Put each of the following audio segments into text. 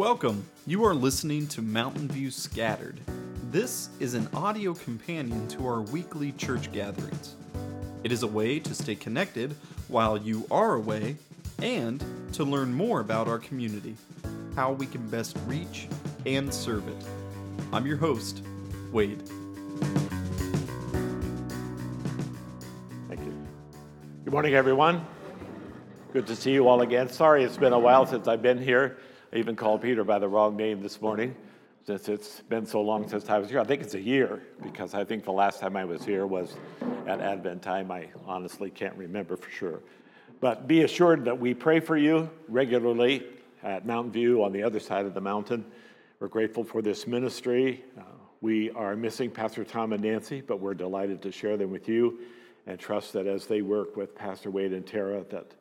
Welcome. You are listening to Mountain View Scattered. This is an audio companion to our weekly church gatherings. It is a way to stay connected while you are away and to learn more about our community, how we can best reach and serve it. I'm your host, Wade. Thank you. Good morning, everyone. Good to see you all again. Sorry it's been a while since I've been here. I even called Peter by the wrong name this morning since it's been so long since I was here. I think it's a year because I think the last time I was here was at Advent time. I honestly can't remember for sure. But be assured that we pray for you regularly at Mountain View on the other side of the mountain. We're grateful for this ministry. Uh, we are missing Pastor Tom and Nancy, but we're delighted to share them with you and trust that as they work with Pastor Wade and Tara, that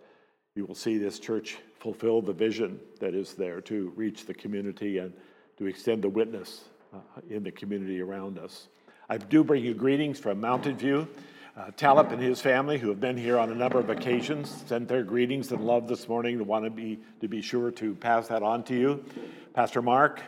you will see this church fulfill the vision that is there to reach the community and to extend the witness uh, in the community around us. I do bring you greetings from Mountain View. Uh, Talip and his family, who have been here on a number of occasions, sent their greetings and love this morning. To want to be to be sure to pass that on to you. Pastor Mark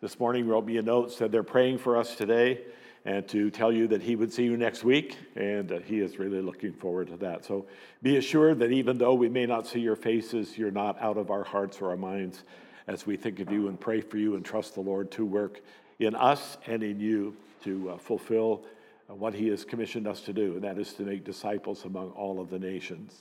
this morning wrote me a note, said they're praying for us today and to tell you that he would see you next week, and uh, he is really looking forward to that. So be assured that even though we may not see your faces, you're not out of our hearts or our minds as we think of you and pray for you and trust the Lord to work in us and in you to uh, fulfill uh, what he has commissioned us to do, and that is to make disciples among all of the nations.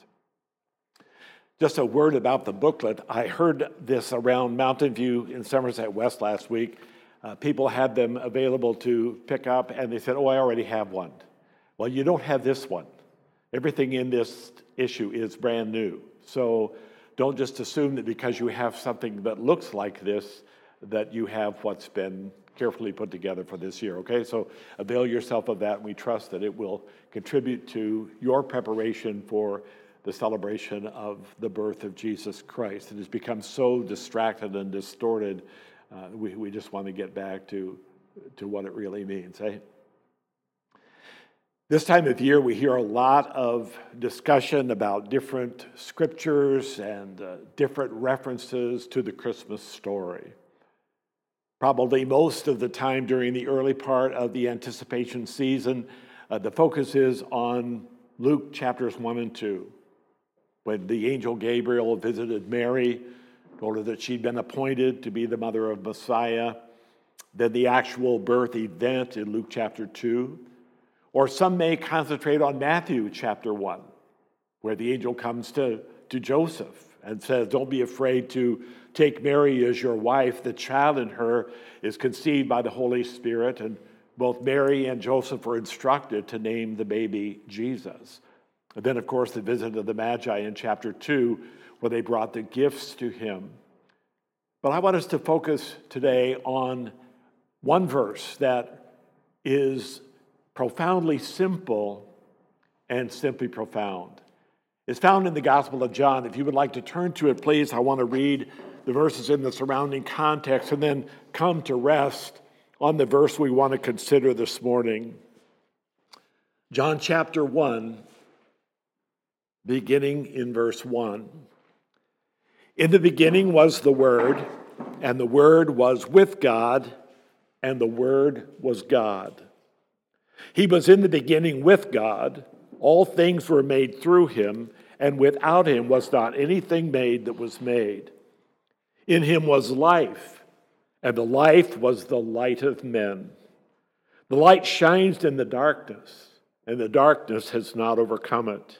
Just a word about the booklet. I heard this around Mountain View in Somerset West last week uh, people had them available to pick up, and they said, Oh, I already have one. Well, you don't have this one. Everything in this issue is brand new. So don't just assume that because you have something that looks like this, that you have what's been carefully put together for this year, okay? So avail yourself of that, and we trust that it will contribute to your preparation for the celebration of the birth of Jesus Christ. It has become so distracted and distorted uh, we, we just want to get back to, to what it really means. This time of year, we hear a lot of discussion about different scriptures and uh, different references to the Christmas story. Probably most of the time during the early part of the anticipation season, uh, the focus is on Luke chapters 1 and 2, when the angel Gabriel visited Mary told her that she'd been appointed to be the mother of Messiah, then the actual birth event in Luke chapter 2. Or some may concentrate on Matthew chapter 1, where the angel comes to, to Joseph and says, Don't be afraid to take Mary as your wife. The child in her is conceived by the Holy Spirit, and both Mary and Joseph were instructed to name the baby Jesus. And then, of course, the visit of the Magi in chapter 2 where they brought the gifts to him. But I want us to focus today on one verse that is profoundly simple and simply profound. It's found in the Gospel of John. If you would like to turn to it, please, I want to read the verses in the surrounding context and then come to rest on the verse we want to consider this morning. John chapter 1, beginning in verse 1. In the beginning was the Word, and the Word was with God, and the Word was God. He was in the beginning with God. All things were made through him, and without him was not anything made that was made. In him was life, and the life was the light of men. The light shines in the darkness, and the darkness has not overcome it.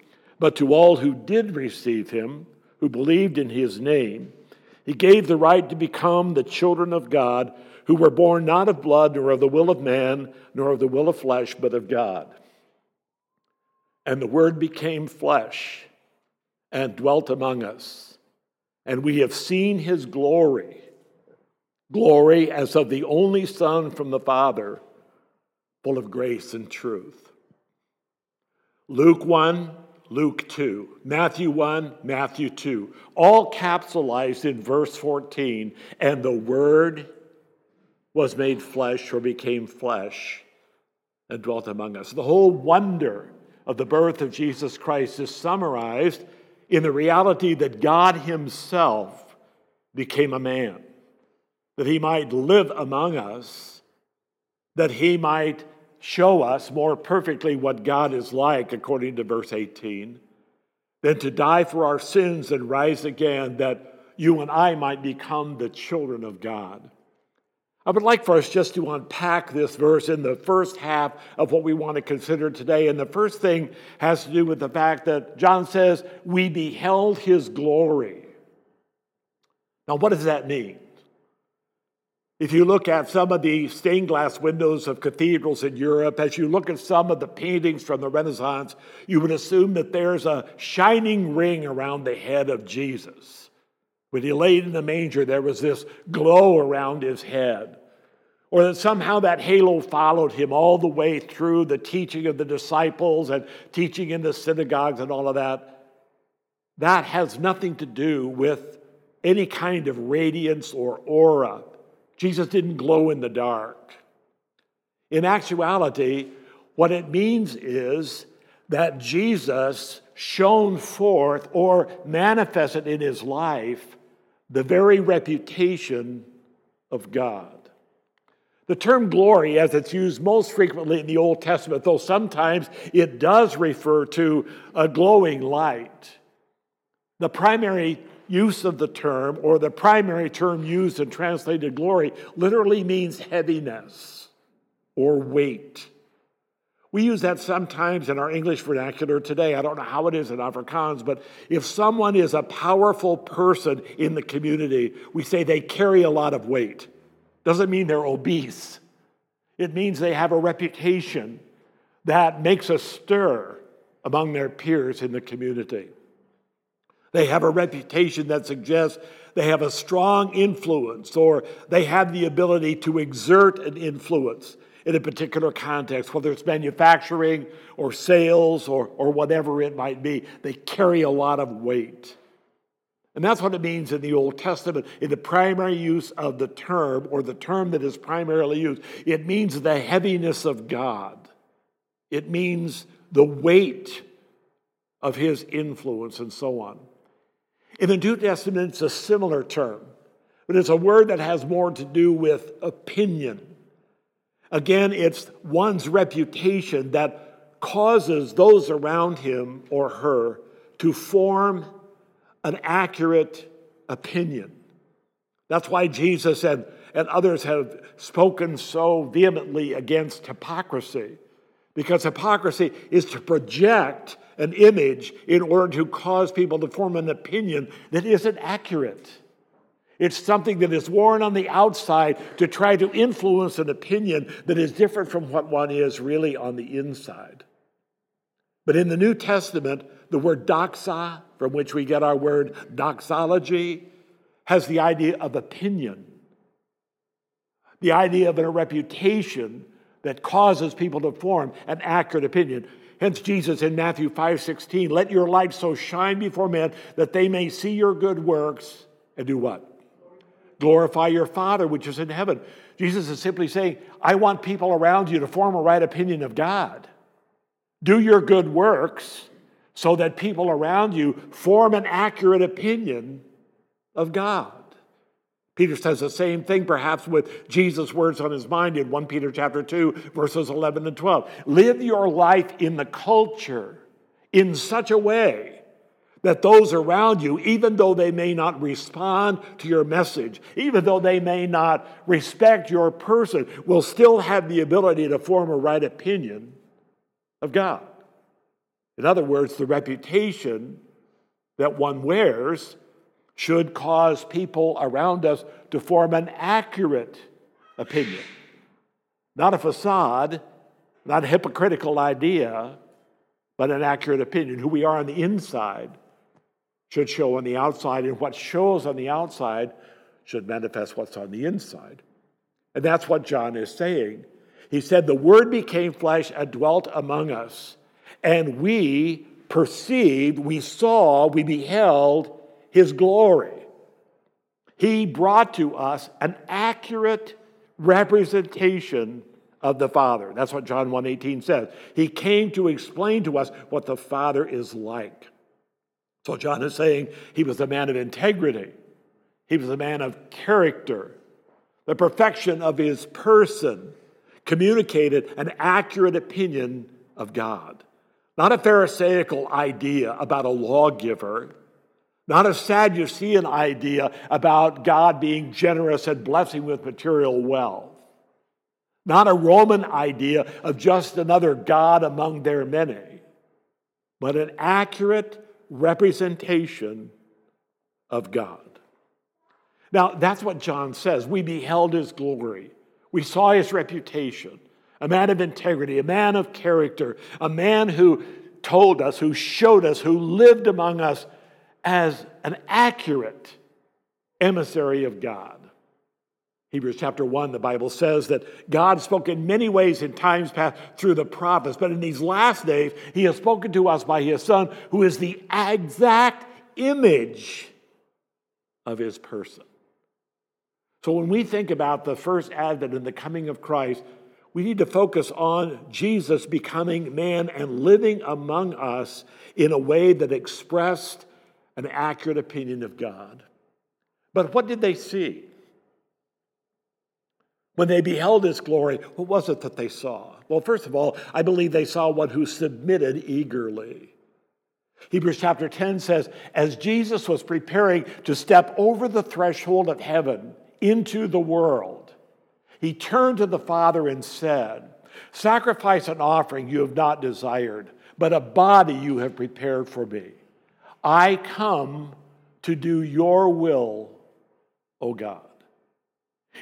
But to all who did receive him, who believed in his name, he gave the right to become the children of God, who were born not of blood, nor of the will of man, nor of the will of flesh, but of God. And the Word became flesh and dwelt among us. And we have seen his glory, glory as of the only Son from the Father, full of grace and truth. Luke 1, Luke 2, Matthew 1, Matthew 2, all capsulized in verse 14, and the Word was made flesh or became flesh and dwelt among us. The whole wonder of the birth of Jesus Christ is summarized in the reality that God Himself became a man that he might live among us, that he might show us more perfectly what God is like, according to verse 18, than to die for our sins and rise again, that you and I might become the children of God. I would like for us just to unpack this verse in the first half of what we want to consider today. And the first thing has to do with the fact that John says, We beheld his glory. Now, what does that mean? If you look at some of the stained glass windows of cathedrals in Europe, as you look at some of the paintings from the Renaissance, you would assume that there's a shining ring around the head of Jesus. When he laid in the manger, there was this glow around his head. Or that somehow that halo followed him all the way through the teaching of the disciples and teaching in the synagogues and all of that. That has nothing to do with any kind of radiance or aura Jesus didn't glow in the dark. In actuality, what it means is that Jesus shone forth or manifested in his life the very reputation of God. The term glory, as it's used most frequently in the Old Testament, though sometimes it does refer to a glowing light, the primary use of the term, or the primary term used and translated glory, literally means heaviness or weight. We use that sometimes in our English vernacular today. I don't know how it is in Afrikaans, but if someone is a powerful person in the community, we say they carry a lot of weight. Doesn't mean they're obese. It means they have a reputation that makes a stir among their peers in the community. They have a reputation that suggests they have a strong influence or they have the ability to exert an influence in a particular context, whether it's manufacturing or sales or, or whatever it might be. They carry a lot of weight. And that's what it means in the Old Testament, in the primary use of the term, or the term that is primarily used. It means the heaviness of God, it means the weight of his influence, and so on. In the New Testament, it's a similar term, but it's a word that has more to do with opinion. Again, it's one's reputation that causes those around him or her to form an accurate opinion. That's why Jesus and, and others have spoken so vehemently against hypocrisy, because hypocrisy is to project an image in order to cause people to form an opinion that isn't accurate. It's something that is worn on the outside to try to influence an opinion that is different from what one is really on the inside. But in the New Testament, the word doxa, from which we get our word doxology, has the idea of opinion, the idea of a reputation that causes people to form an accurate opinion. Hence Jesus in Matthew 5:16, let your light so shine before men that they may see your good works and do what? Glorify your Father which is in heaven. Jesus is simply saying, I want people around you to form a right opinion of God. Do your good works so that people around you form an accurate opinion of God. Peter says the same thing, perhaps with Jesus' words on his mind in 1 Peter chapter 2, verses 11 and 12. Live your life in the culture in such a way that those around you, even though they may not respond to your message, even though they may not respect your person, will still have the ability to form a right opinion of God. In other words, the reputation that one wears should cause people around us to form an accurate opinion. Not a facade, not a hypocritical idea, but an accurate opinion. Who we are on the inside should show on the outside, and what shows on the outside should manifest what's on the inside. And that's what John is saying. He said, The Word became flesh and dwelt among us, and we perceived, we saw, we beheld his glory. He brought to us an accurate representation of the Father. That's what John 1:18 says. He came to explain to us what the Father is like. So John is saying he was a man of integrity. He was a man of character. The perfection of his person communicated an accurate opinion of God. Not a Pharisaical idea about a lawgiver, not a Sadducean idea about God being generous and blessing with material wealth, not a Roman idea of just another God among their many, but an accurate representation of God. Now, that's what John says. We beheld his glory, we saw his reputation, a man of integrity, a man of character, a man who told us, who showed us, who lived among us as an accurate emissary of God. Hebrews chapter 1, the Bible says that God spoke in many ways in times past through the prophets, but in these last days, He has spoken to us by His Son, who is the exact image of His person. So when we think about the first advent and the coming of Christ, we need to focus on Jesus becoming man and living among us in a way that expressed an accurate opinion of God. But what did they see? When they beheld his glory, what was it that they saw? Well, first of all, I believe they saw one who submitted eagerly. Hebrews chapter 10 says, As Jesus was preparing to step over the threshold of heaven into the world, he turned to the Father and said, Sacrifice and offering you have not desired, but a body you have prepared for me. I come to do your will, O God.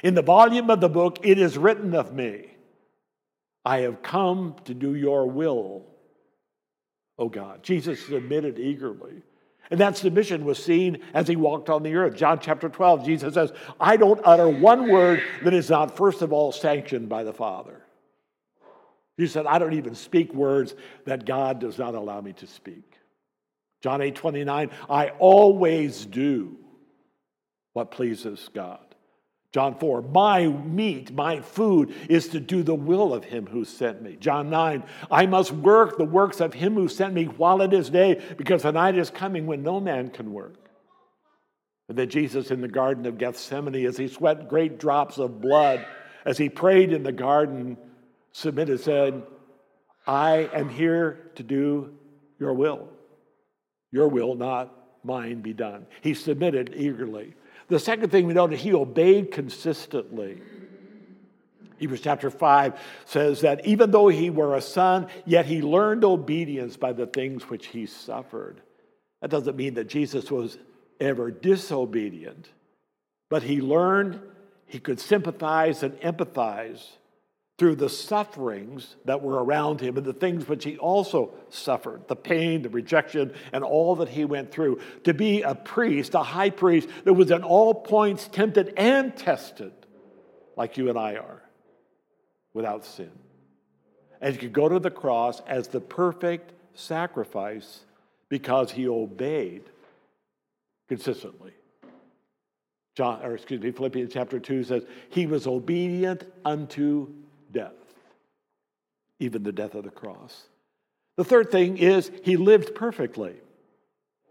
In the volume of the book, it is written of me, I have come to do your will, O God. Jesus submitted eagerly. And that submission was seen as he walked on the earth. John chapter 12, Jesus says, I don't utter one word that is not first of all sanctioned by the Father. He said, I don't even speak words that God does not allow me to speak. John 8 29, I always do what pleases God. John 4, my meat, my food is to do the will of him who sent me. John 9, I must work the works of him who sent me while it is day, because the night is coming when no man can work. And then Jesus in the Garden of Gethsemane, as he sweat great drops of blood, as he prayed in the garden, submitted, said, I am here to do your will. Your will, not mine, be done. He submitted eagerly. The second thing we know that he obeyed consistently. Hebrews chapter 5 says that even though he were a son, yet he learned obedience by the things which he suffered. That doesn't mean that Jesus was ever disobedient, but he learned he could sympathize and empathize through the sufferings that were around him and the things which he also suffered the pain, the rejection, and all that he went through. To be a priest, a high priest that was in all points tempted and tested, like you and I are, without sin. And he could go to the cross as the perfect sacrifice because he obeyed consistently. John, or excuse me, Philippians chapter 2 says, He was obedient unto death, even the death of the cross. The third thing is he lived perfectly.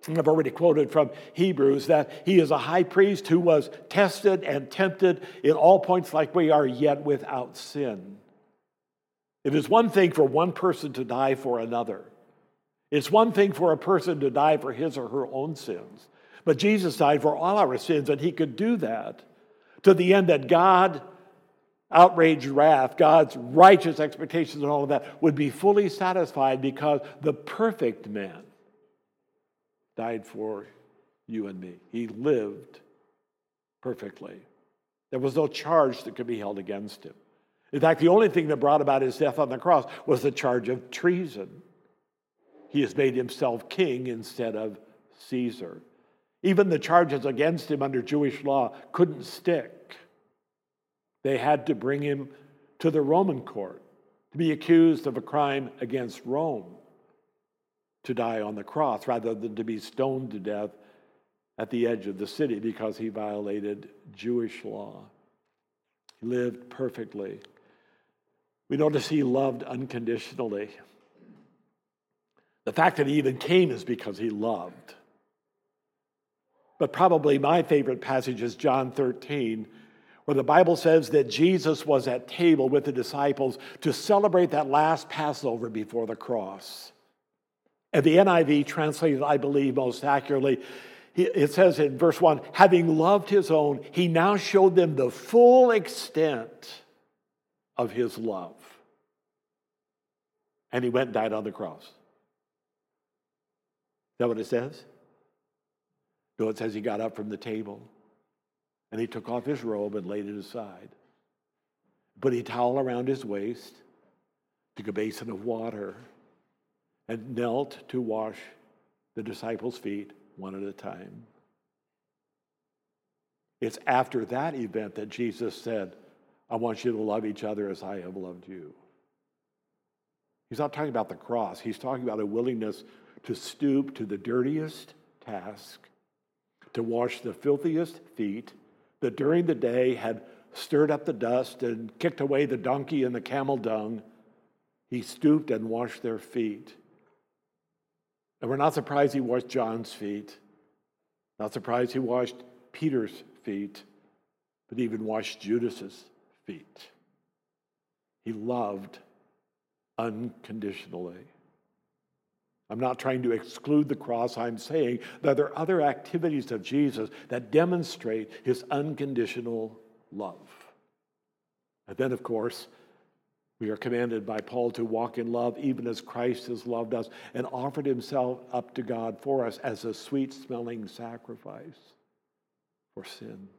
And I've already quoted from Hebrews that he is a high priest who was tested and tempted in all points like we are, yet without sin. It is one thing for one person to die for another. It's one thing for a person to die for his or her own sins. But Jesus died for all our sins, and he could do that to the end that God outraged wrath, God's righteous expectations, and all of that would be fully satisfied because the perfect man died for you and me. He lived perfectly. There was no charge that could be held against him. In fact, the only thing that brought about his death on the cross was the charge of treason. He has made himself king instead of Caesar. Even the charges against him under Jewish law couldn't stick. They had to bring him to the Roman court to be accused of a crime against Rome, to die on the cross rather than to be stoned to death at the edge of the city because he violated Jewish law. He lived perfectly. We notice he loved unconditionally. The fact that he even came is because he loved. But probably my favorite passage is John 13, where the Bible says that Jesus was at table with the disciples to celebrate that last Passover before the cross. And the NIV translated, I believe, most accurately, it says in verse 1 having loved his own, he now showed them the full extent of his love. And he went and died on the cross. Is that what it says? No, it says he got up from the table and he took off his robe and laid it aside. Put a towel around his waist, took a basin of water, and knelt to wash the disciples' feet one at a time. It's after that event that Jesus said, I want you to love each other as I have loved you. He's not talking about the cross, he's talking about a willingness to stoop to the dirtiest task, to wash the filthiest feet that during the day had stirred up the dust and kicked away the donkey and the camel dung. He stooped and washed their feet. And we're not surprised he washed John's feet, not surprised he washed Peter's feet, but even washed Judas's feet. He loved unconditionally. I'm not trying to exclude the cross. I'm saying that there are other activities of Jesus that demonstrate his unconditional love. And then, of course, we are commanded by Paul to walk in love, even as Christ has loved us and offered himself up to God for us as a sweet smelling sacrifice for sin.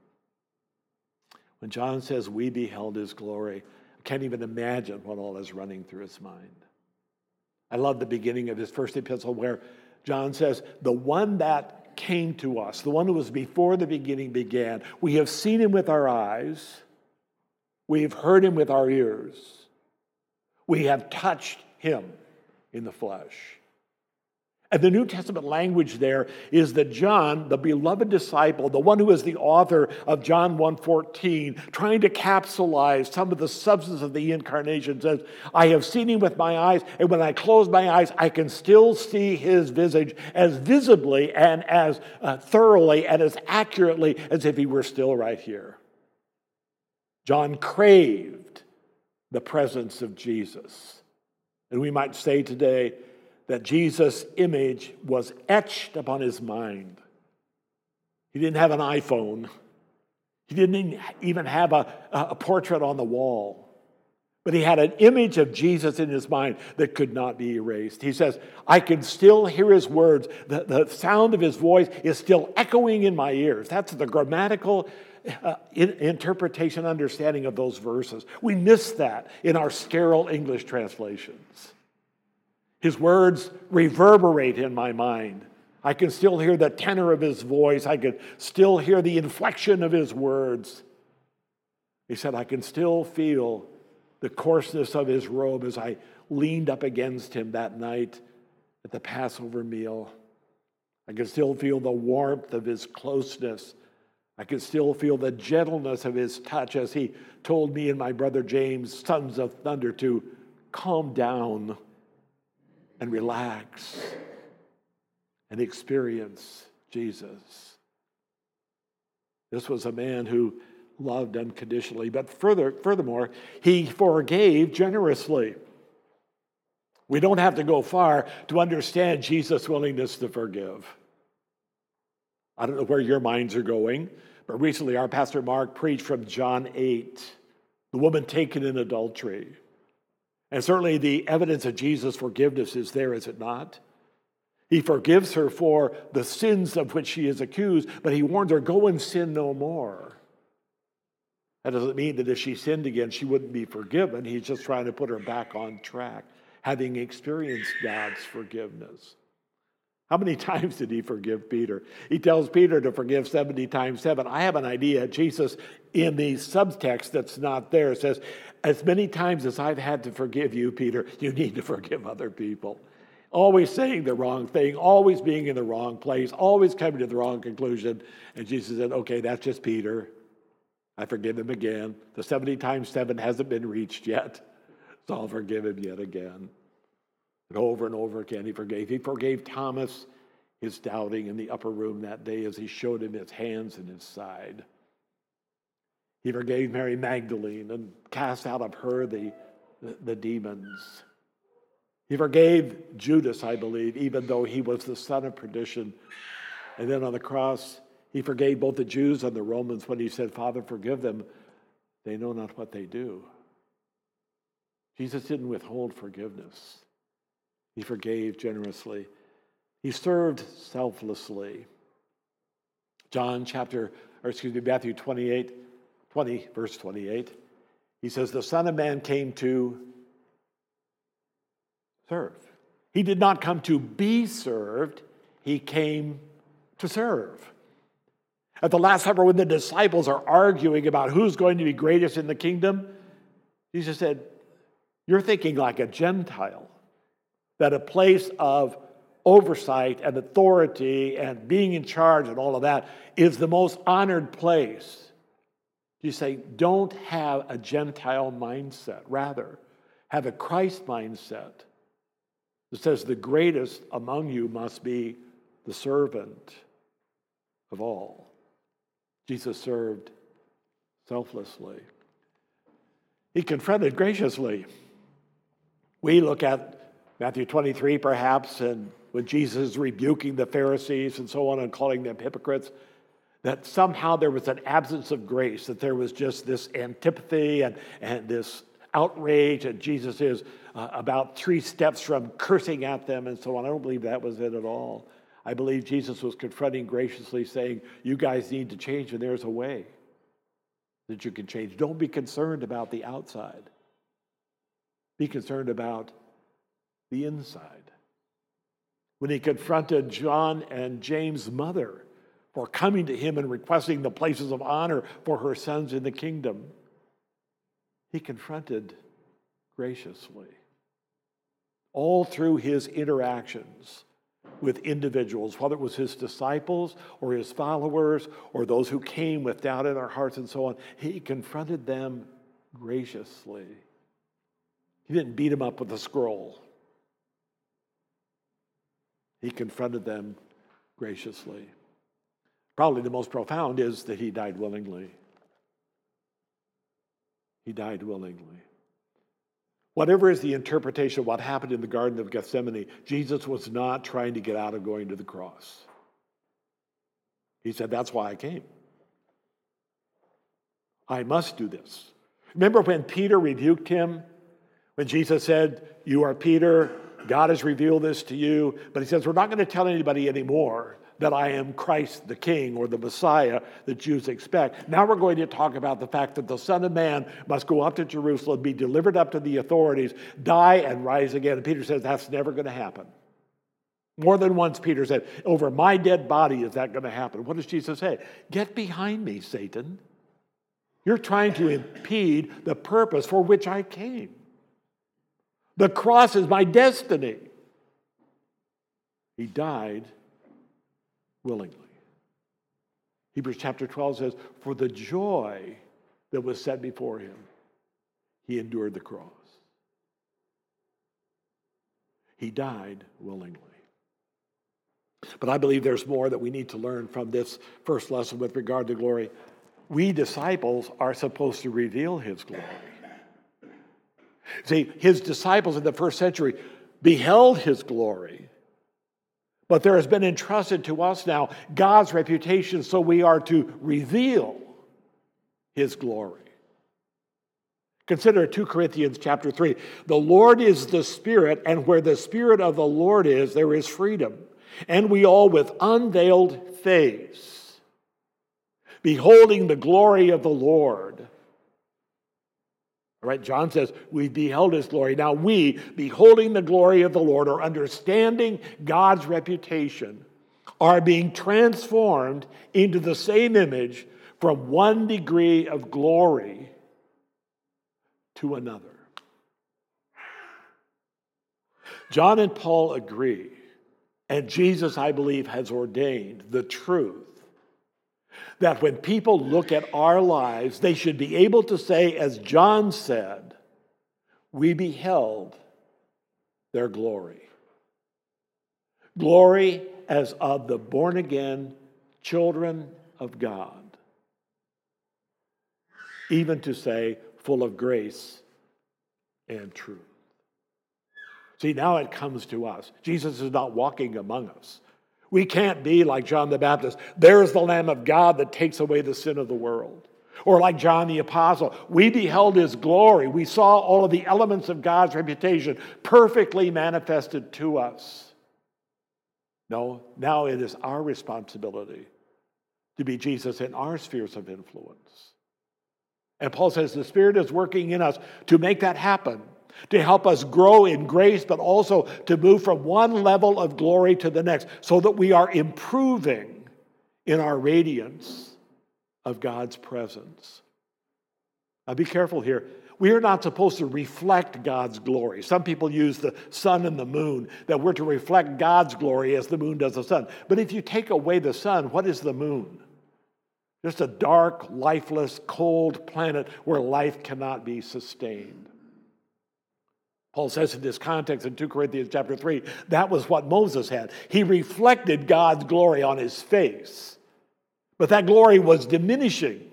When John says, We beheld his glory, I can't even imagine what all is running through his mind. I love the beginning of his first epistle where John says, The one that came to us, the one who was before the beginning began, we have seen him with our eyes, we have heard him with our ears we have touched him in the flesh. And the New Testament language there is that John, the beloved disciple, the one who is the author of John 1:14, trying to capsulize some of the substance of the incarnation says, "I have seen him with my eyes, and when I close my eyes, I can still see his visage as visibly and as uh, thoroughly and as accurately as if he were still right here." John craved the presence of Jesus. And we might say today that Jesus' image was etched upon his mind. He didn't have an iPhone, he didn't even have a, a portrait on the wall. But he had an image of Jesus in his mind that could not be erased. He says, I can still hear his words. The, the sound of his voice is still echoing in my ears. That's the grammatical uh, in, interpretation, understanding of those verses. We miss that in our sterile English translations. His words reverberate in my mind. I can still hear the tenor of his voice. I can still hear the inflection of his words. He said, I can still feel the coarseness of his robe as I leaned up against him that night at the Passover meal. I can still feel the warmth of his closeness I can still feel the gentleness of his touch as he told me and my brother James, sons of thunder, to calm down and relax and experience Jesus. This was a man who loved unconditionally, but further, furthermore, he forgave generously. We don't have to go far to understand Jesus' willingness to forgive. I don't know where your minds are going. But recently, our pastor Mark preached from John 8, the woman taken in adultery. And certainly the evidence of Jesus' forgiveness is there, is it not? He forgives her for the sins of which she is accused, but he warns her, go and sin no more. That doesn't mean that if she sinned again, she wouldn't be forgiven. He's just trying to put her back on track, having experienced God's forgiveness. How many times did he forgive Peter? He tells Peter to forgive 70 times 7. I have an idea. Jesus, in the subtext that's not there, says, As many times as I've had to forgive you, Peter, you need to forgive other people. Always saying the wrong thing, always being in the wrong place, always coming to the wrong conclusion. And Jesus said, Okay, that's just Peter. I forgive him again. The 70 times 7 hasn't been reached yet, so I'll forgive him yet again. And over and over again, he forgave. He forgave Thomas his doubting in the upper room that day as he showed him his hands and his side. He forgave Mary Magdalene and cast out of her the, the, the demons. He forgave Judas, I believe, even though he was the son of perdition. And then on the cross, he forgave both the Jews and the Romans when he said, Father, forgive them. They know not what they do. Jesus didn't withhold forgiveness. He forgave generously. He served selflessly. John chapter, or excuse me, Matthew 28, 20, verse 28. He says, The Son of Man came to serve. He did not come to be served, he came to serve. At the Last Supper, when the disciples are arguing about who's going to be greatest in the kingdom, Jesus said, You're thinking like a Gentile that a place of oversight and authority and being in charge and all of that is the most honored place. You say, don't have a Gentile mindset. Rather, have a Christ mindset that says the greatest among you must be the servant of all. Jesus served selflessly. He confronted graciously. We look at Matthew 23, perhaps, and when Jesus is rebuking the Pharisees and so on and calling them hypocrites, that somehow there was an absence of grace, that there was just this antipathy and, and this outrage, and Jesus is uh, about three steps from cursing at them and so on. I don't believe that was it at all. I believe Jesus was confronting graciously, saying, You guys need to change, and there's a way that you can change. Don't be concerned about the outside, be concerned about the inside. When he confronted John and James' mother for coming to him and requesting the places of honor for her sons in the kingdom, he confronted graciously. All through his interactions with individuals, whether it was his disciples or his followers or those who came with doubt in their hearts and so on, he confronted them graciously. He didn't beat them up with a scroll. He confronted them graciously. Probably the most profound is that he died willingly. He died willingly. Whatever is the interpretation of what happened in the Garden of Gethsemane, Jesus was not trying to get out of going to the cross. He said, That's why I came. I must do this. Remember when Peter rebuked him? When Jesus said, You are Peter, God has revealed this to you, but he says, We're not going to tell anybody anymore that I am Christ the King or the Messiah that Jews expect. Now we're going to talk about the fact that the Son of Man must go up to Jerusalem, be delivered up to the authorities, die, and rise again. And Peter says, That's never going to happen. More than once, Peter said, Over my dead body is that going to happen. What does Jesus say? Get behind me, Satan. You're trying to impede the purpose for which I came. The cross is my destiny. He died willingly. Hebrews chapter 12 says, For the joy that was set before him, he endured the cross. He died willingly. But I believe there's more that we need to learn from this first lesson with regard to glory. We disciples are supposed to reveal his glory. See, his disciples in the first century beheld his glory. But there has been entrusted to us now God's reputation, so we are to reveal his glory. Consider 2 Corinthians chapter 3. The Lord is the Spirit, and where the Spirit of the Lord is, there is freedom. And we all, with unveiled face, beholding the glory of the Lord, All right, John says, We beheld his glory. Now, we, beholding the glory of the Lord, or understanding God's reputation, are being transformed into the same image from one degree of glory to another. John and Paul agree, and Jesus, I believe, has ordained the truth that when people look at our lives, they should be able to say, as John said, we beheld their glory. Glory as of the born again children of God. Even to say, full of grace and truth. See, now it comes to us. Jesus is not walking among us. We can't be like John the Baptist. There's the Lamb of God that takes away the sin of the world. Or like John the Apostle, we beheld his glory. We saw all of the elements of God's reputation perfectly manifested to us. No, now it is our responsibility to be Jesus in our spheres of influence. And Paul says the Spirit is working in us to make that happen to help us grow in grace, but also to move from one level of glory to the next so that we are improving in our radiance of God's presence. Now, be careful here. We are not supposed to reflect God's glory. Some people use the sun and the moon, that we're to reflect God's glory as the moon does the sun. But if you take away the sun, what is the moon? Just a dark, lifeless, cold planet where life cannot be sustained. Paul says in this context in 2 Corinthians chapter 3, that was what Moses had. He reflected God's glory on his face. But that glory was diminishing.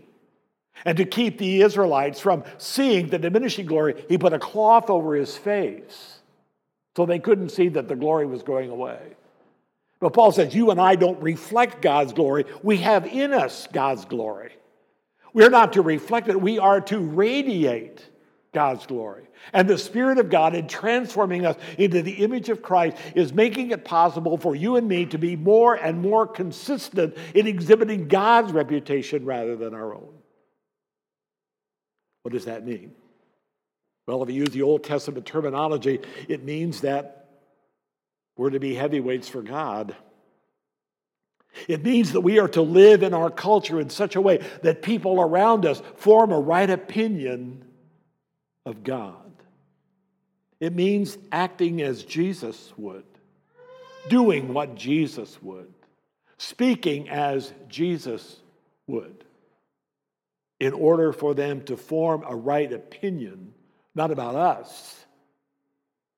And to keep the Israelites from seeing the diminishing glory, he put a cloth over his face so they couldn't see that the glory was going away. But Paul says, You and I don't reflect God's glory. We have in us God's glory. We're not to reflect it, we are to radiate God's glory. And the Spirit of God, in transforming us into the image of Christ, is making it possible for you and me to be more and more consistent in exhibiting God's reputation rather than our own. What does that mean? Well, if you use the Old Testament terminology, it means that we're to be heavyweights for God. It means that we are to live in our culture in such a way that people around us form a right opinion of God. It means acting as Jesus would, doing what Jesus would, speaking as Jesus would, in order for them to form a right opinion, not about us,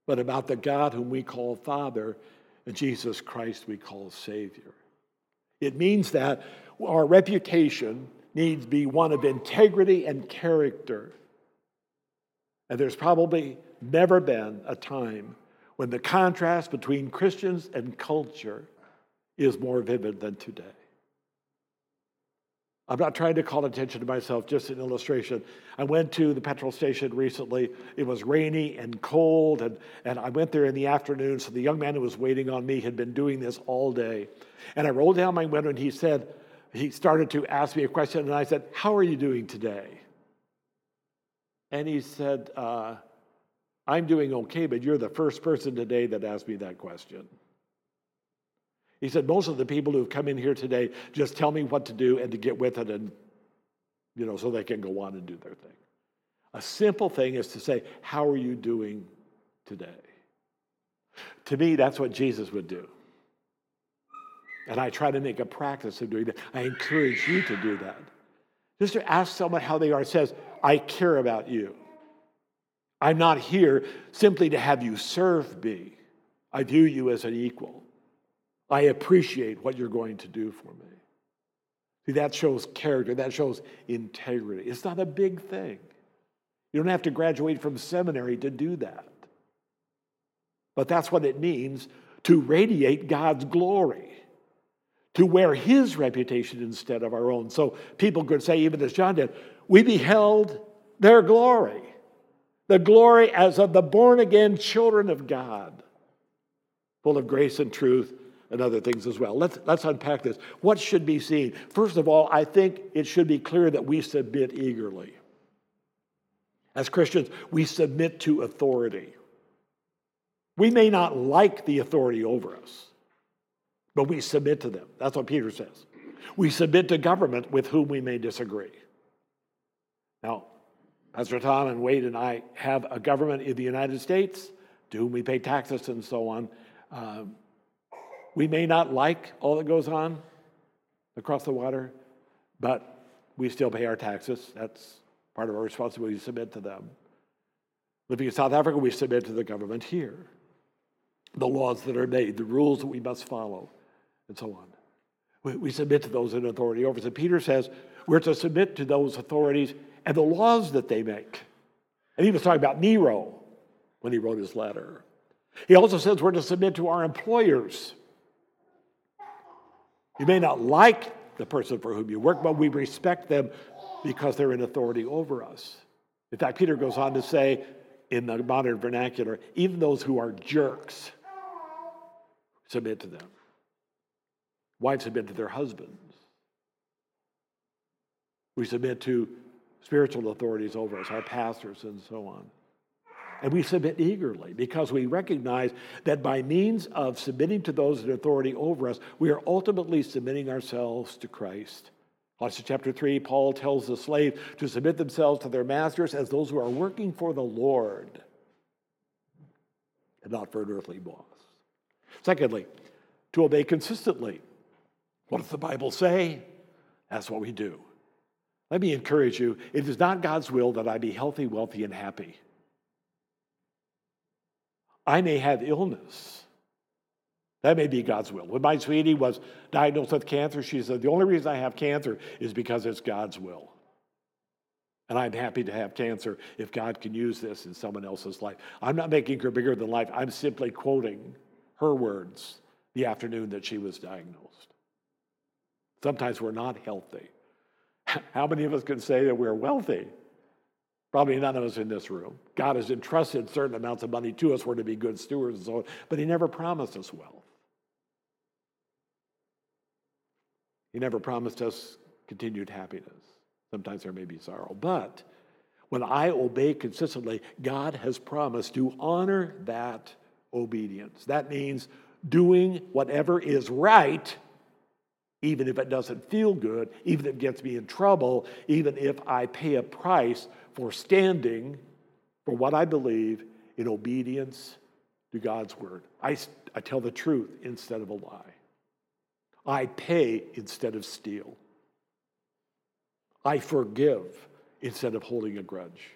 but about the God whom we call Father and Jesus Christ we call Savior. It means that our reputation needs to be one of integrity and character. And there's probably never been a time when the contrast between Christians and culture is more vivid than today. I'm not trying to call attention to myself, just an illustration. I went to the petrol station recently. It was rainy and cold, and, and I went there in the afternoon. So the young man who was waiting on me had been doing this all day. And I rolled down my window, and he said, he started to ask me a question, and I said, How are you doing today? And he said, uh, I'm doing okay, but you're the first person today that asked me that question. He said, Most of the people who've come in here today just tell me what to do and to get with it, and, you know, so they can go on and do their thing. A simple thing is to say, How are you doing today? To me, that's what Jesus would do. And I try to make a practice of doing that. I encourage you to do that. Just to ask someone how they are says, I care about you. I'm not here simply to have you serve me. I view you as an equal. I appreciate what you're going to do for me. See, that shows character, that shows integrity. It's not a big thing. You don't have to graduate from seminary to do that. But that's what it means to radiate God's glory, to wear His reputation instead of our own. So people could say, even as John did, we beheld their glory the glory as of the born again children of God, full of grace and truth and other things as well. Let's, let's unpack this. What should be seen? First of all, I think it should be clear that we submit eagerly. As Christians, we submit to authority. We may not like the authority over us, but we submit to them. That's what Peter says. We submit to government with whom we may disagree. Now, Pastor Tom and Wade and I have a government in the United States to whom we pay taxes and so on. Um, we may not like all that goes on across the water, but we still pay our taxes. That's part of our responsibility to submit to them. Living in South Africa, we submit to the government here, the laws that are made, the rules that we must follow, and so on. We, we submit to those in authority over us. And Peter says we're to submit to those authorities and the laws that they make. And he was talking about Nero when he wrote his letter. He also says we're to submit to our employers. You may not like the person for whom you work, but we respect them because they're in authority over us. In fact, Peter goes on to say in the modern vernacular, even those who are jerks, submit to them. Wives submit to their husbands. We submit to spiritual authorities over us, our pastors, and so on. And we submit eagerly because we recognize that by means of submitting to those in authority over us, we are ultimately submitting ourselves to Christ. Colossians chapter 3, Paul tells the slave to submit themselves to their masters as those who are working for the Lord and not for an earthly boss. Secondly, to obey consistently. What does the Bible say? That's what we do. Let me encourage you it is not God's will that I be healthy, wealthy, and happy. I may have illness. That may be God's will. When my sweetie was diagnosed with cancer, she said, The only reason I have cancer is because it's God's will. And I'm happy to have cancer if God can use this in someone else's life. I'm not making her bigger than life. I'm simply quoting her words the afternoon that she was diagnosed. Sometimes we're not healthy. How many of us can say that we're wealthy? Probably none of us in this room. God has entrusted certain amounts of money to us. We're to be good stewards and so on, but He never promised us wealth. He never promised us continued happiness. Sometimes there may be sorrow. But when I obey consistently, God has promised to honor that obedience. That means doing whatever is right even if it doesn't feel good, even if it gets me in trouble, even if I pay a price for standing for what I believe in obedience to God's word. I, I tell the truth instead of a lie. I pay instead of steal. I forgive instead of holding a grudge.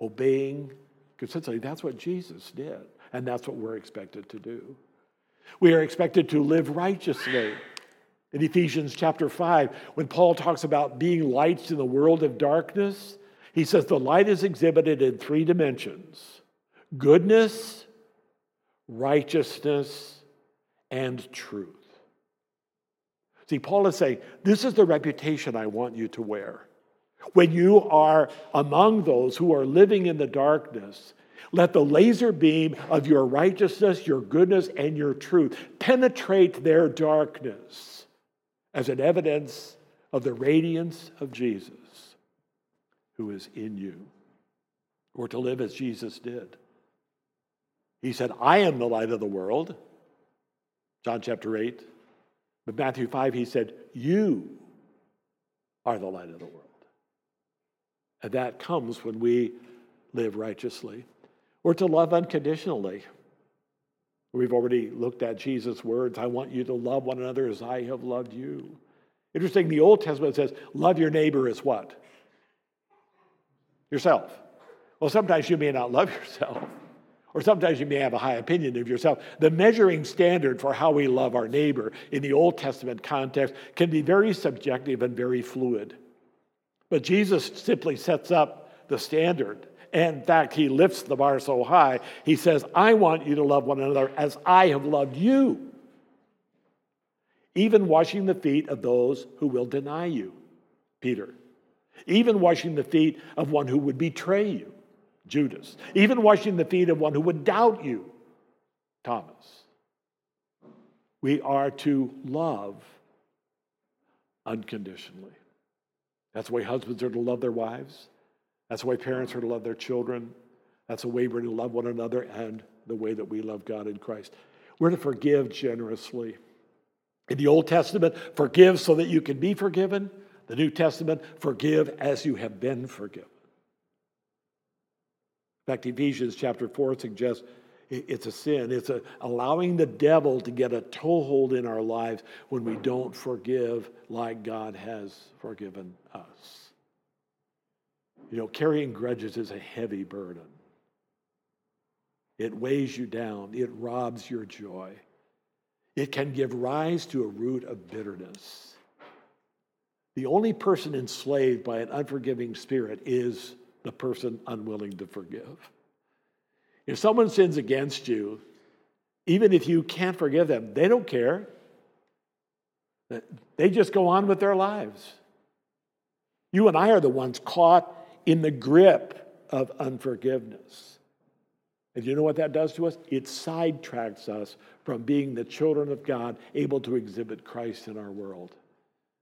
Obeying consistently, that's what Jesus did, and that's what we're expected to do. We are expected to live righteously in Ephesians chapter 5, when Paul talks about being lights in the world of darkness, he says the light is exhibited in three dimensions goodness, righteousness, and truth. See, Paul is saying, This is the reputation I want you to wear. When you are among those who are living in the darkness, let the laser beam of your righteousness, your goodness, and your truth penetrate their darkness as an evidence of the radiance of Jesus who is in you. Or to live as Jesus did. He said, I am the light of the world. John chapter 8. But Matthew 5, he said, You are the light of the world. And that comes when we live righteously. Or to love unconditionally. We've already looked at Jesus' words I want you to love one another as I have loved you. Interesting, the Old Testament says, love your neighbor as what? Yourself. Well, sometimes you may not love yourself, or sometimes you may have a high opinion of yourself. The measuring standard for how we love our neighbor in the Old Testament context can be very subjective and very fluid. But Jesus simply sets up the standard in fact, he lifts the bar so high, he says, I want you to love one another as I have loved you. Even washing the feet of those who will deny you, Peter. Even washing the feet of one who would betray you, Judas. Even washing the feet of one who would doubt you, Thomas. We are to love unconditionally. That's the way husbands are to love their wives. That's the way parents are to love their children. That's the way we're to love one another and the way that we love God in Christ. We're to forgive generously. In the Old Testament, forgive so that you can be forgiven. The New Testament, forgive as you have been forgiven. In fact, Ephesians chapter 4 suggests it's a sin. It's a, allowing the devil to get a toehold in our lives when we don't forgive like God has forgiven us. You know, carrying grudges is a heavy burden. It weighs you down, it robs your joy. It can give rise to a root of bitterness. The only person enslaved by an unforgiving spirit is the person unwilling to forgive. If someone sins against you, even if you can't forgive them, they don't care. They just go on with their lives. You and I are the ones caught in the grip of unforgiveness. And you know what that does to us? It sidetracks us from being the children of God, able to exhibit Christ in our world.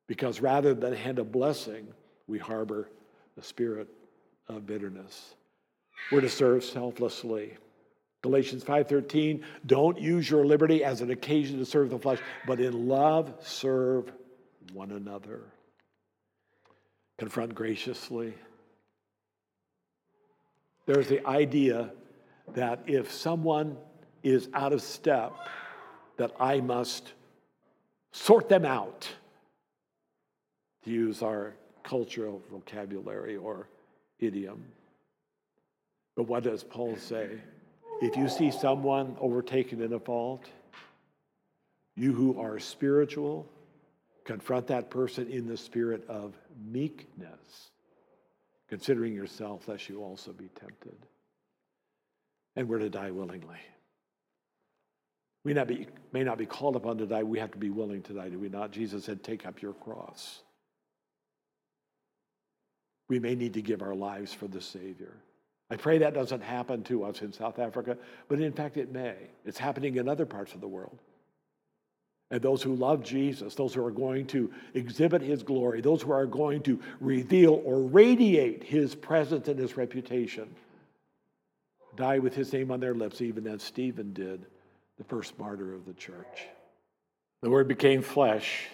Because rather than hand a blessing, we harbor the spirit of bitterness. We're to serve selflessly. Galatians 5:13, don't use your liberty as an occasion to serve the flesh, but in love serve one another. Confront graciously. There's the idea that if someone is out of step, that I must sort them out, to use our cultural vocabulary or idiom. But what does Paul say? If you see someone overtaken in a fault, you who are spiritual, confront that person in the spirit of meekness, considering yourself lest you also be tempted. And we're to die willingly. We not be, may not be called upon to die, we have to be willing to die, do we not? Jesus said, Take up your cross. We may need to give our lives for the Savior. I pray that doesn't happen to us in South Africa, but in fact, it may. It's happening in other parts of the world. And those who love Jesus, those who are going to exhibit his glory, those who are going to reveal or radiate his presence and his reputation, die with his name on their lips, even as Stephen did, the first martyr of the church. The word became flesh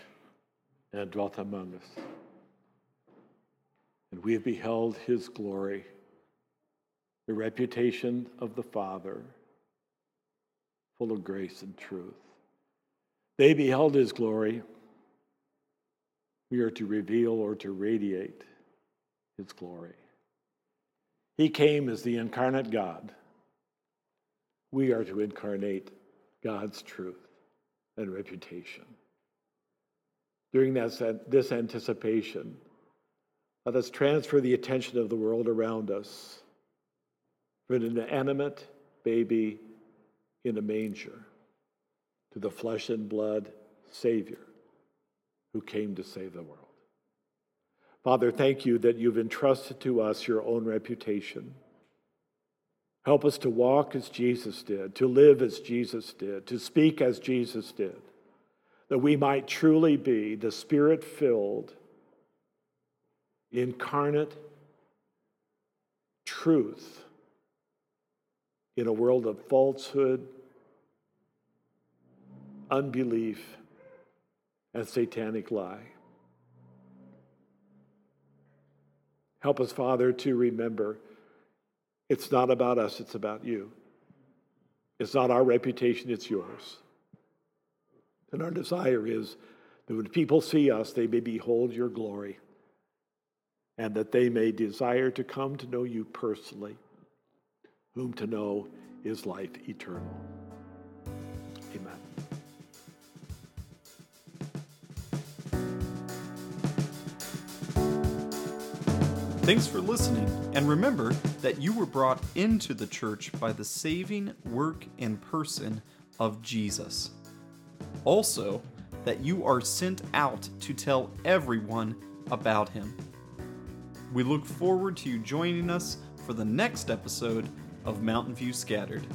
and dwelt among us. And we have beheld his glory the reputation of the Father, full of grace and truth. They beheld his glory. We are to reveal or to radiate his glory. He came as the incarnate God. We are to incarnate God's truth and reputation. During that, this anticipation, let us transfer the attention of the world around us from an inanimate baby in a manger to the flesh and blood Savior who came to save the world. Father, thank you that you've entrusted to us your own reputation. Help us to walk as Jesus did, to live as Jesus did, to speak as Jesus did, that we might truly be the spirit filled, incarnate truth in a world of falsehood, unbelief, and satanic lie. Help us, Father, to remember it's not about us, it's about you. It's not our reputation, it's yours. And our desire is that when people see us, they may behold your glory and that they may desire to come to know you personally whom to know is life eternal. Thanks for listening, and remember that you were brought into the church by the saving work and person of Jesus. Also, that you are sent out to tell everyone about him. We look forward to you joining us for the next episode of Mountain View Scattered.